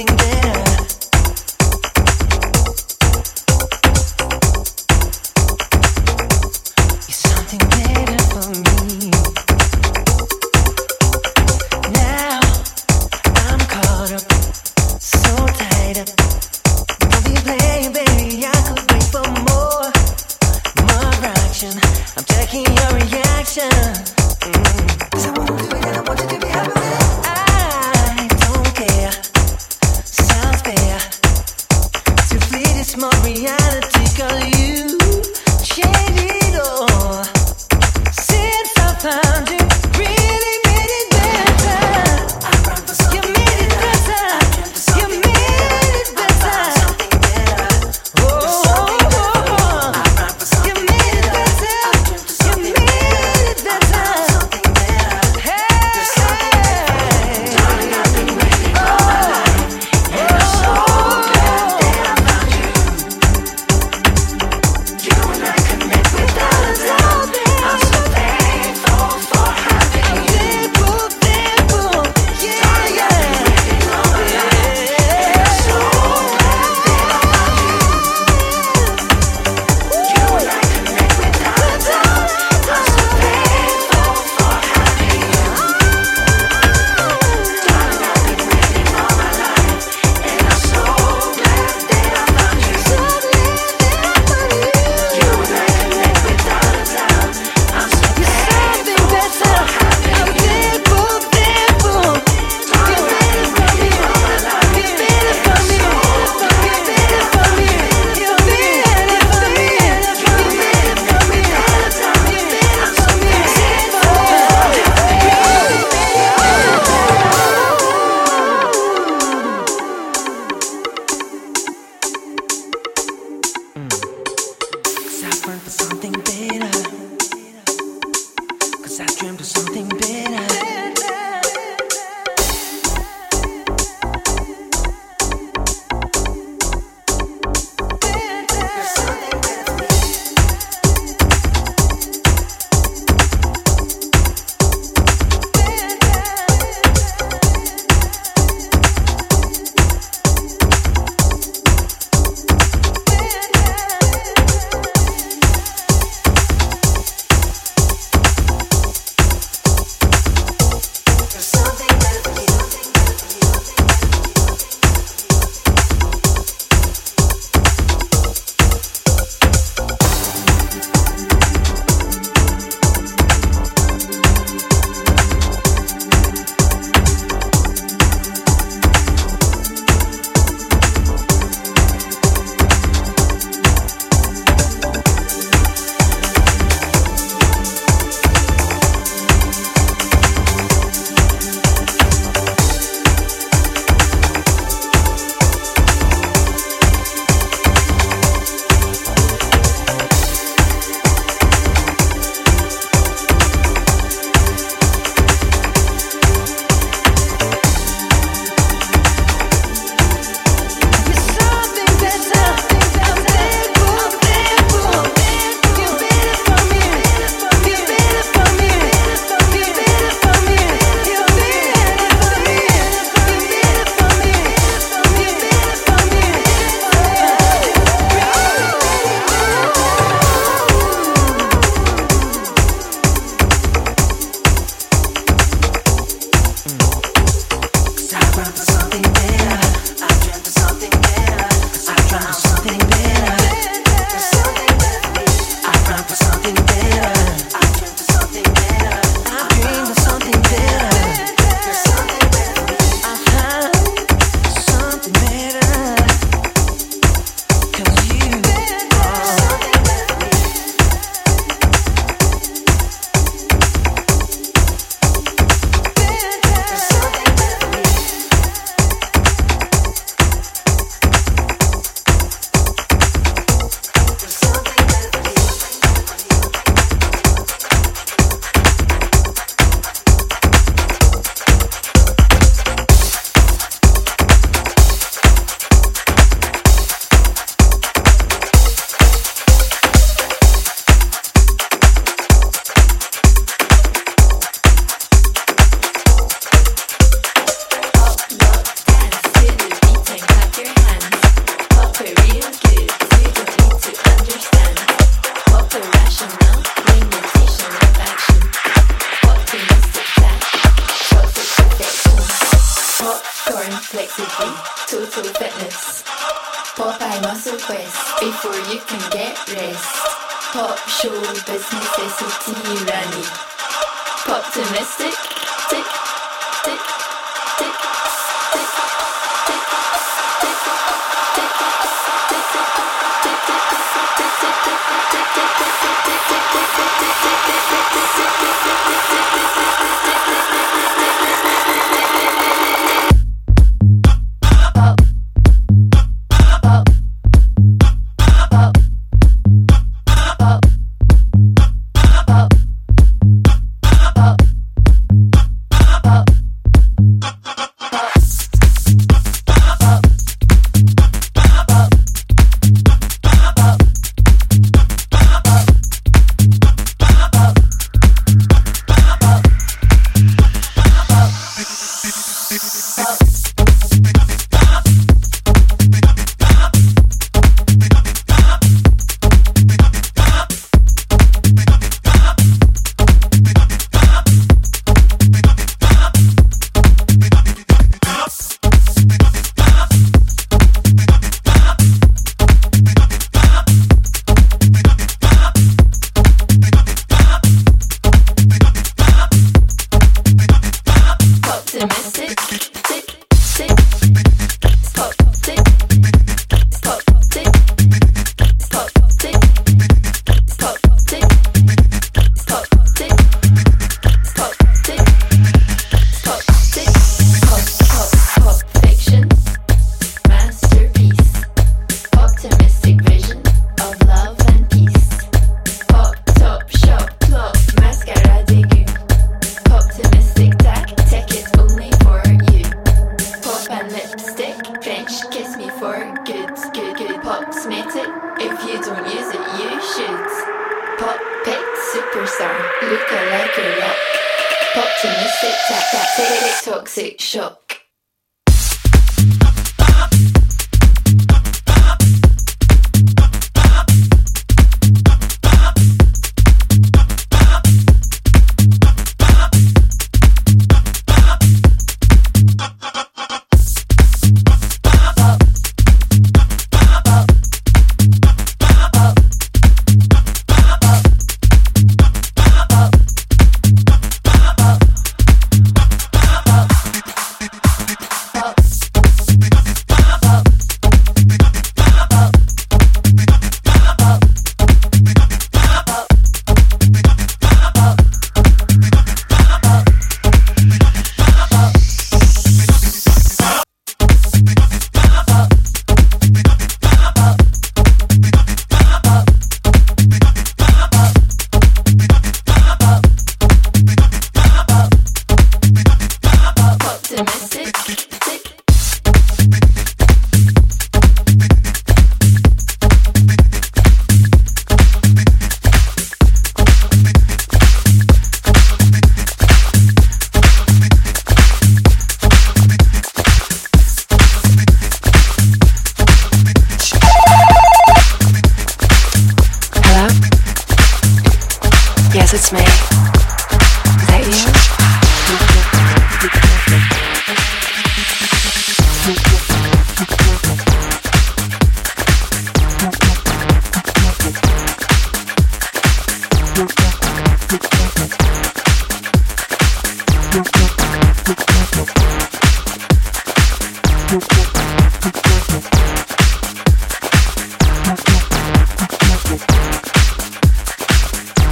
Something.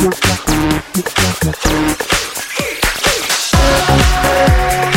Thank you.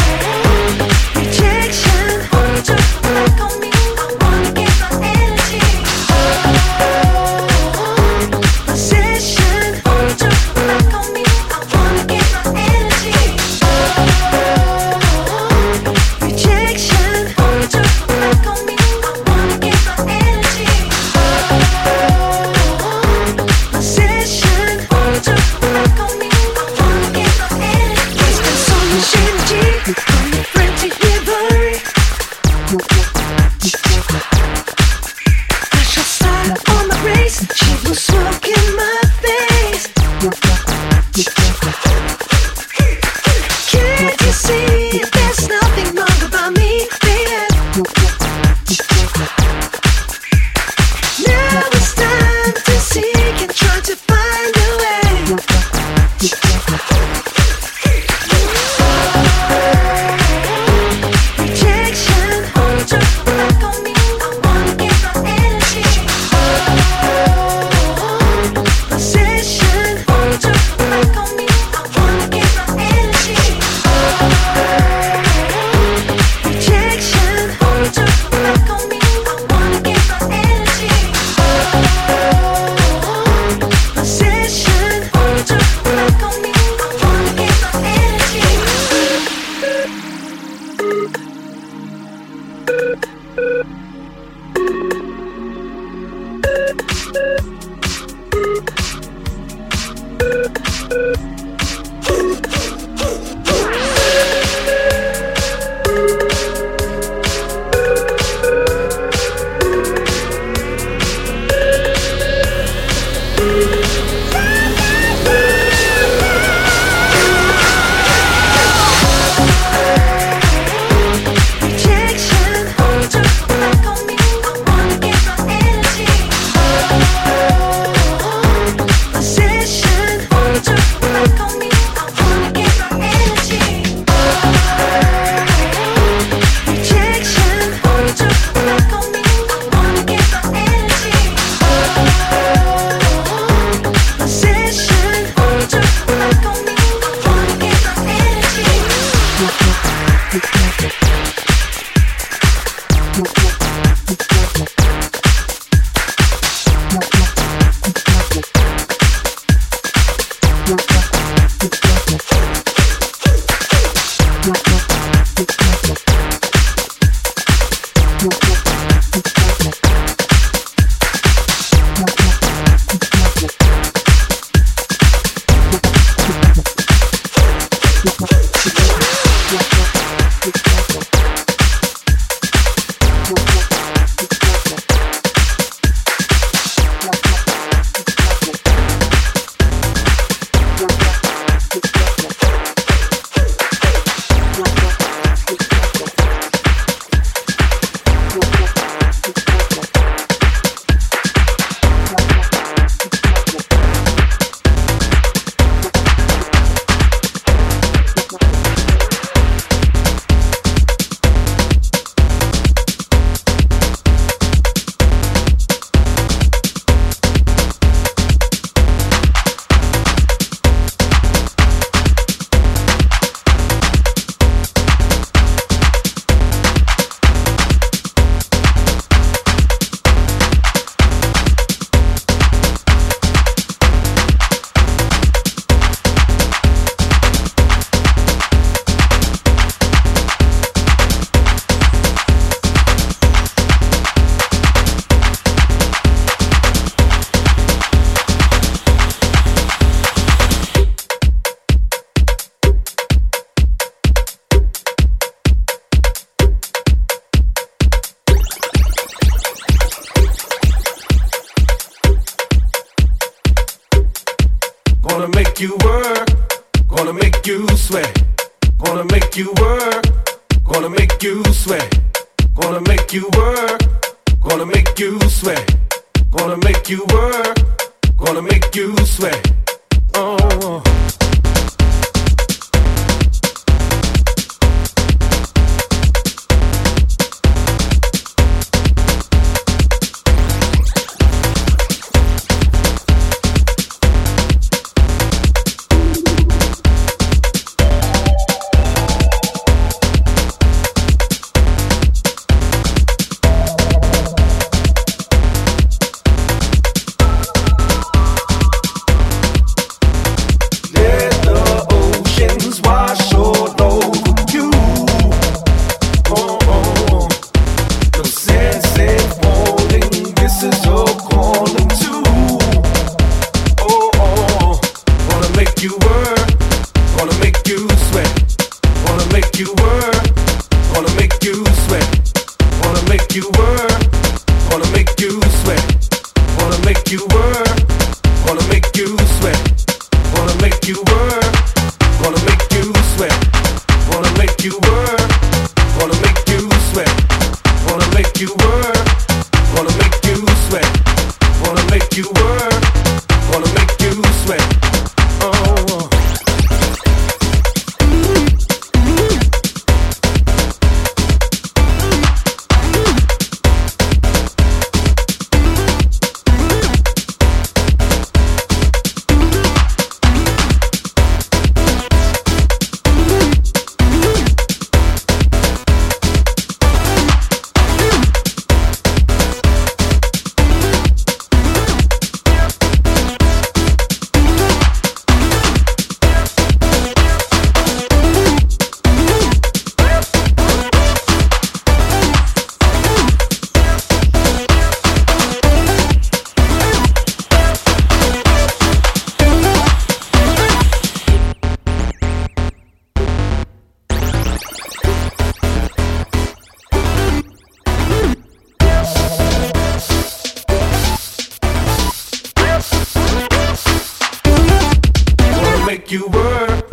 make you work,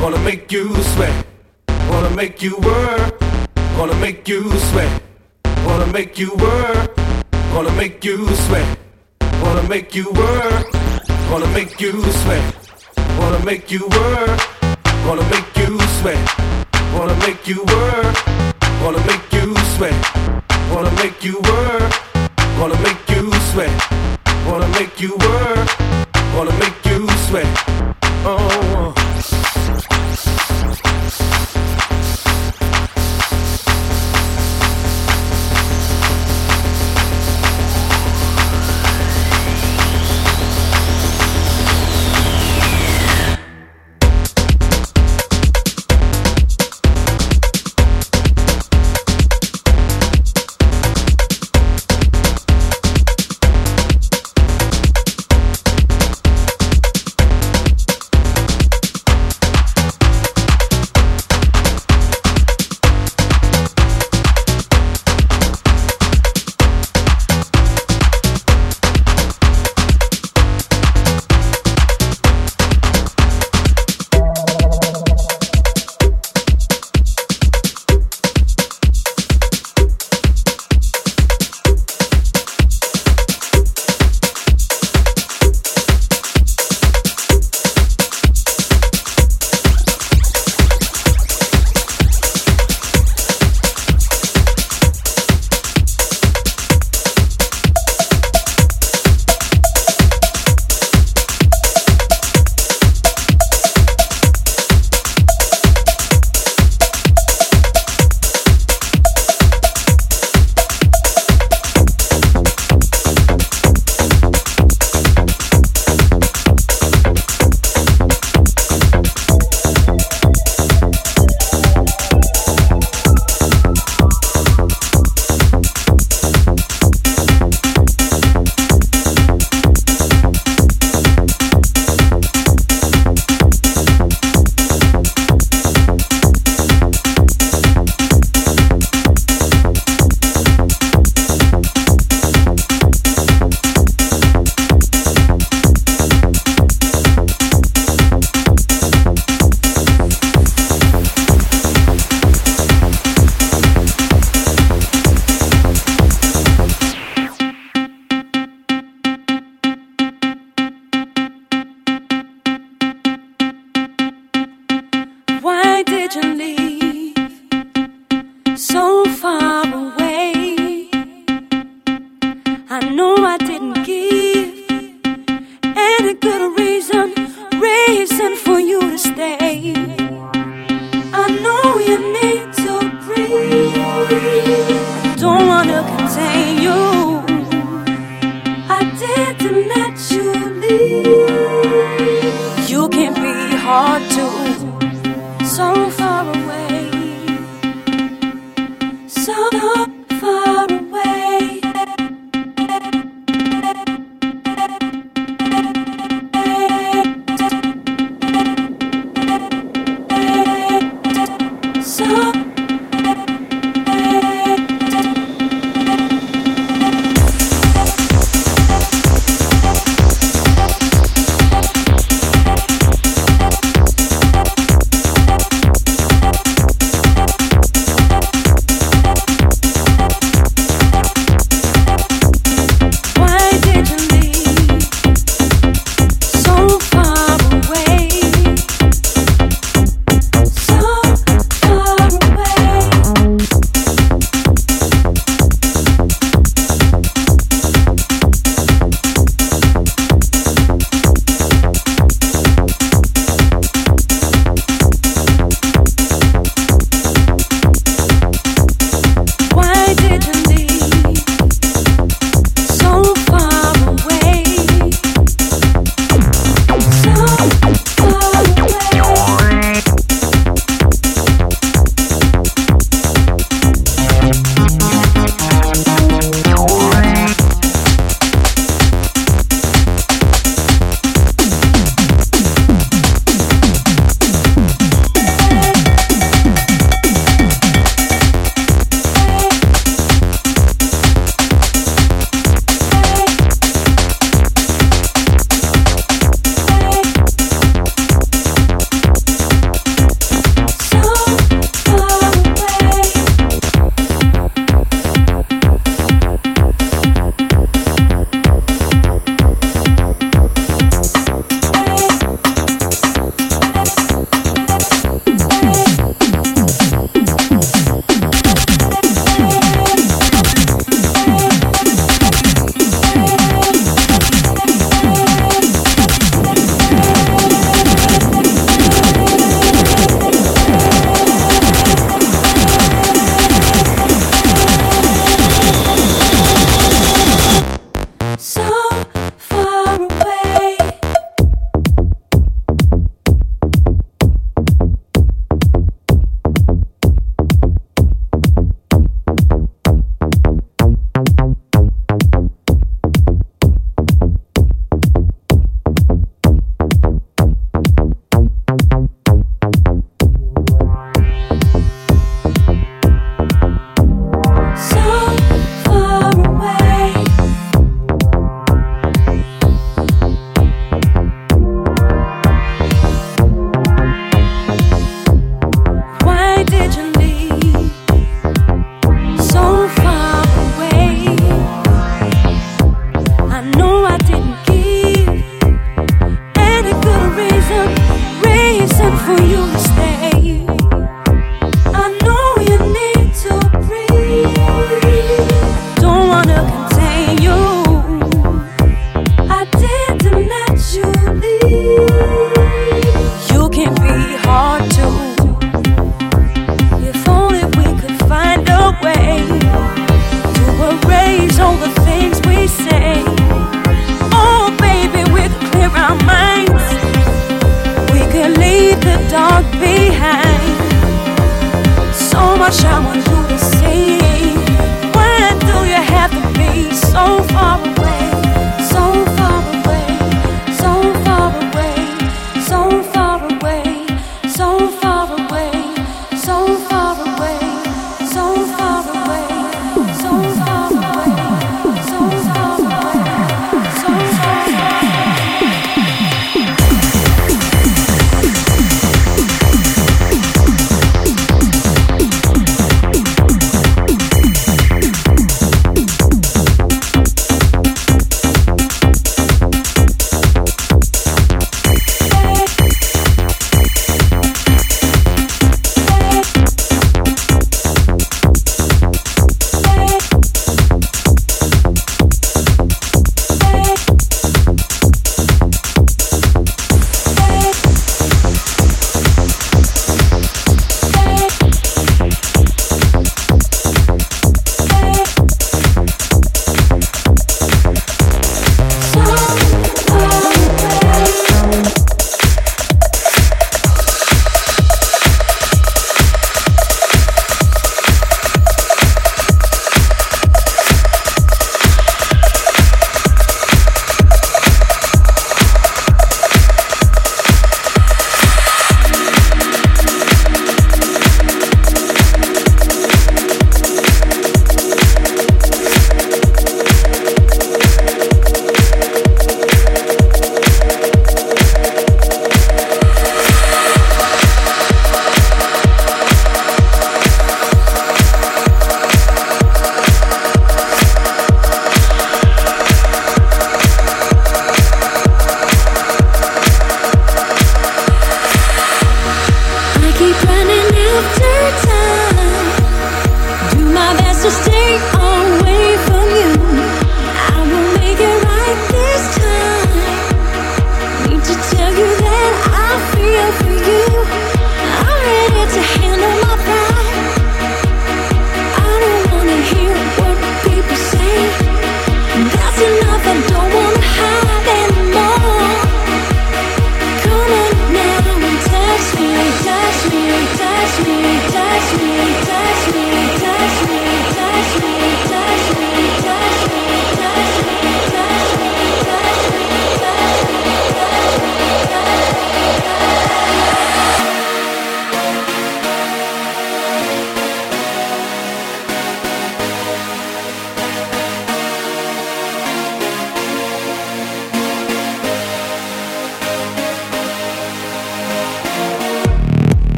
gonna make you sweat. Gonna make you work, gonna make you sweat. Gonna make you work, gonna make you sweat. Gonna make you work, gonna make you sweat. Gonna make you work, gonna make you sweat. Gonna make you work, gonna make you sweat. Gonna make you work, gonna make you sweat. Gonna make you work, gonna make you sweat oh.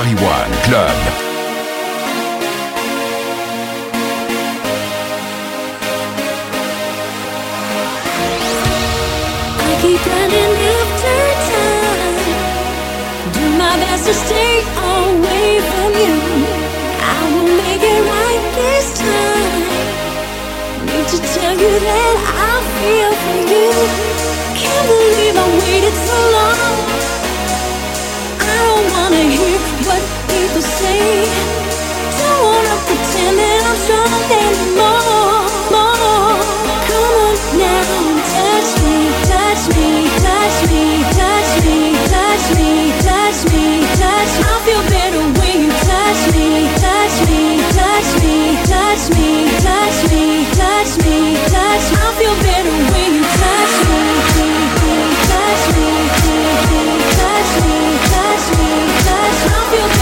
Paris One Club. keep running after time. Do my best to stay away from you. I will make it right this time. Need to tell you that I feel for you. Can't believe I waited so long touch me, touch me, touch me, touch. I feel better when you touch. love you.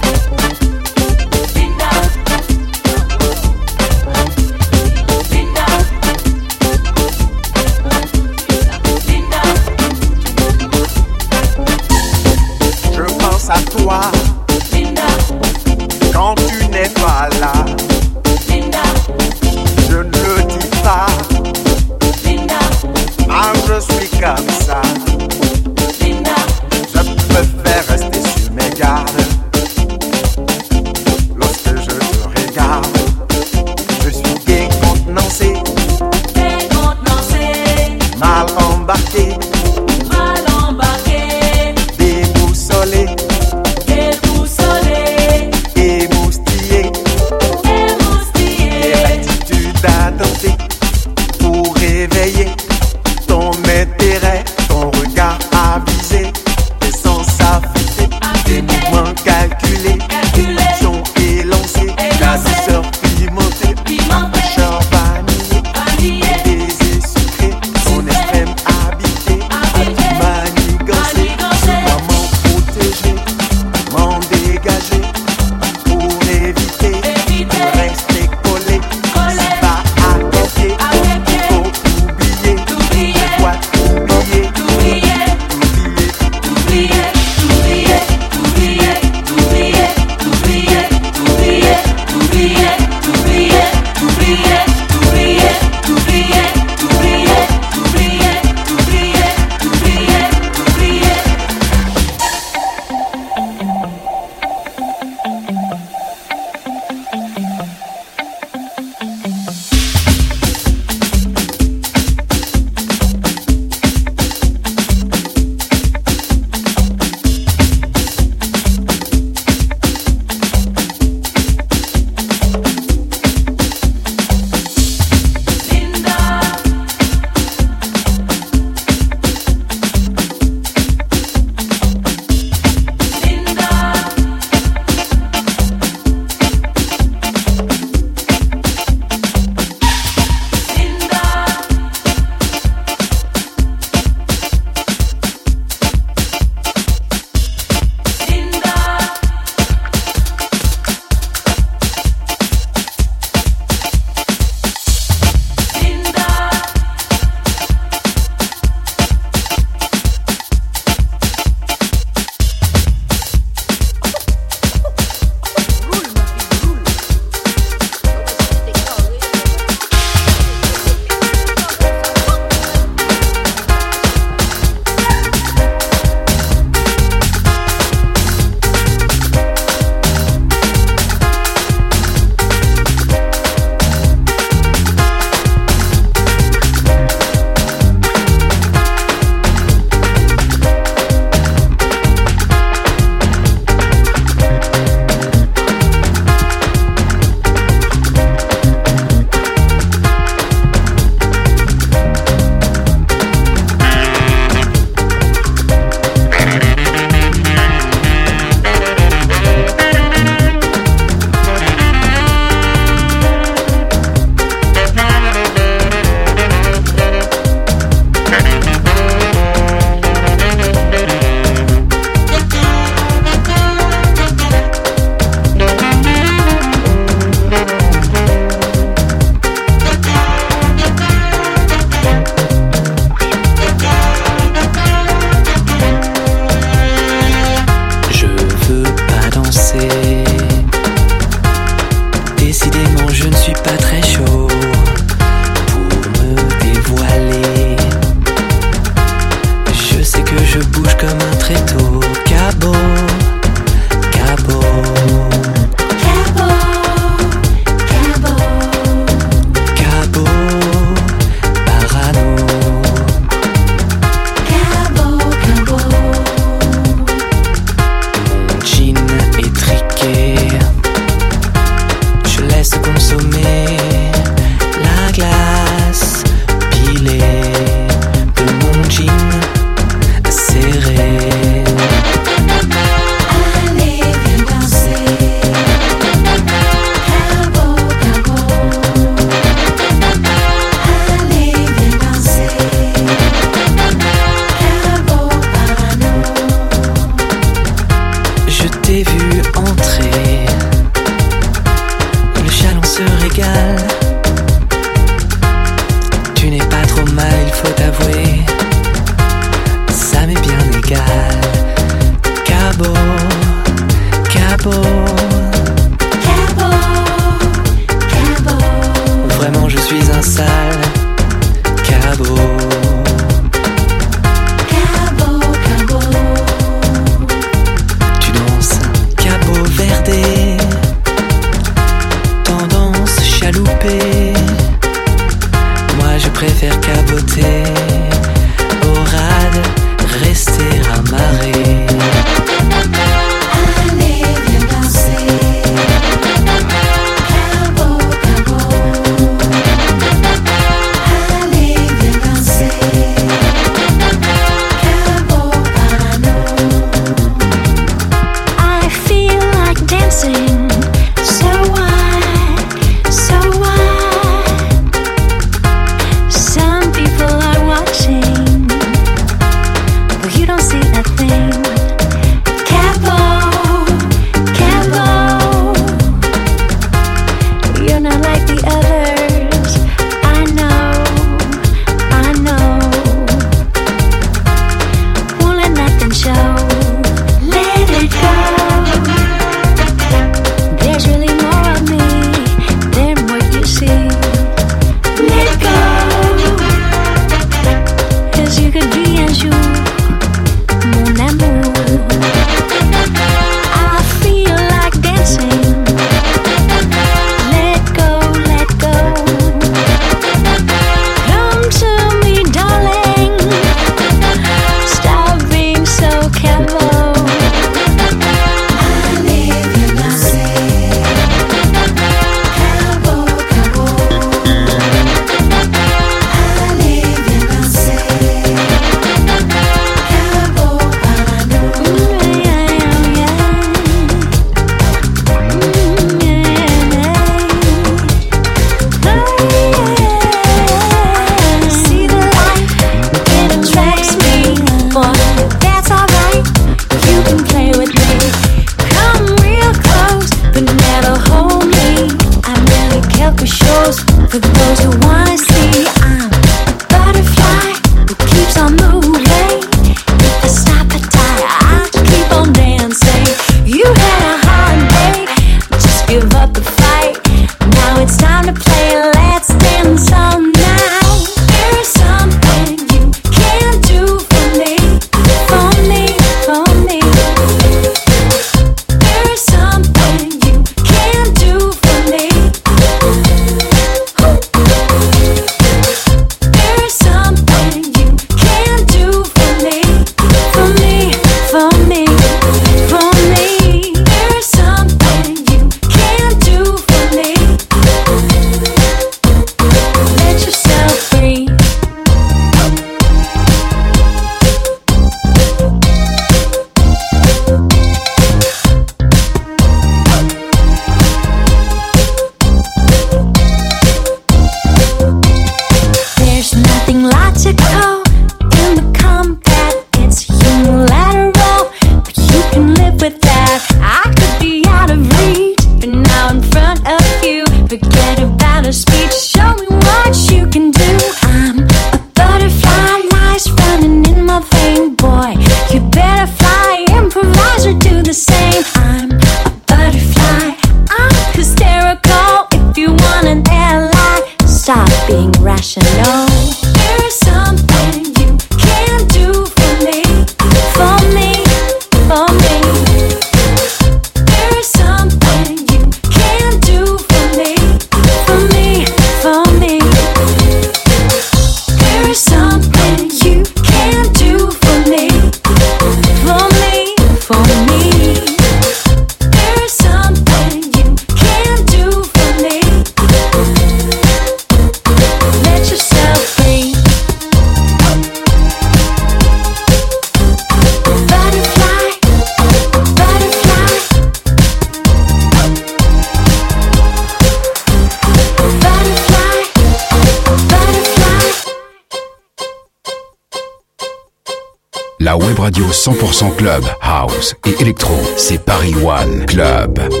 C'est Paris One Club.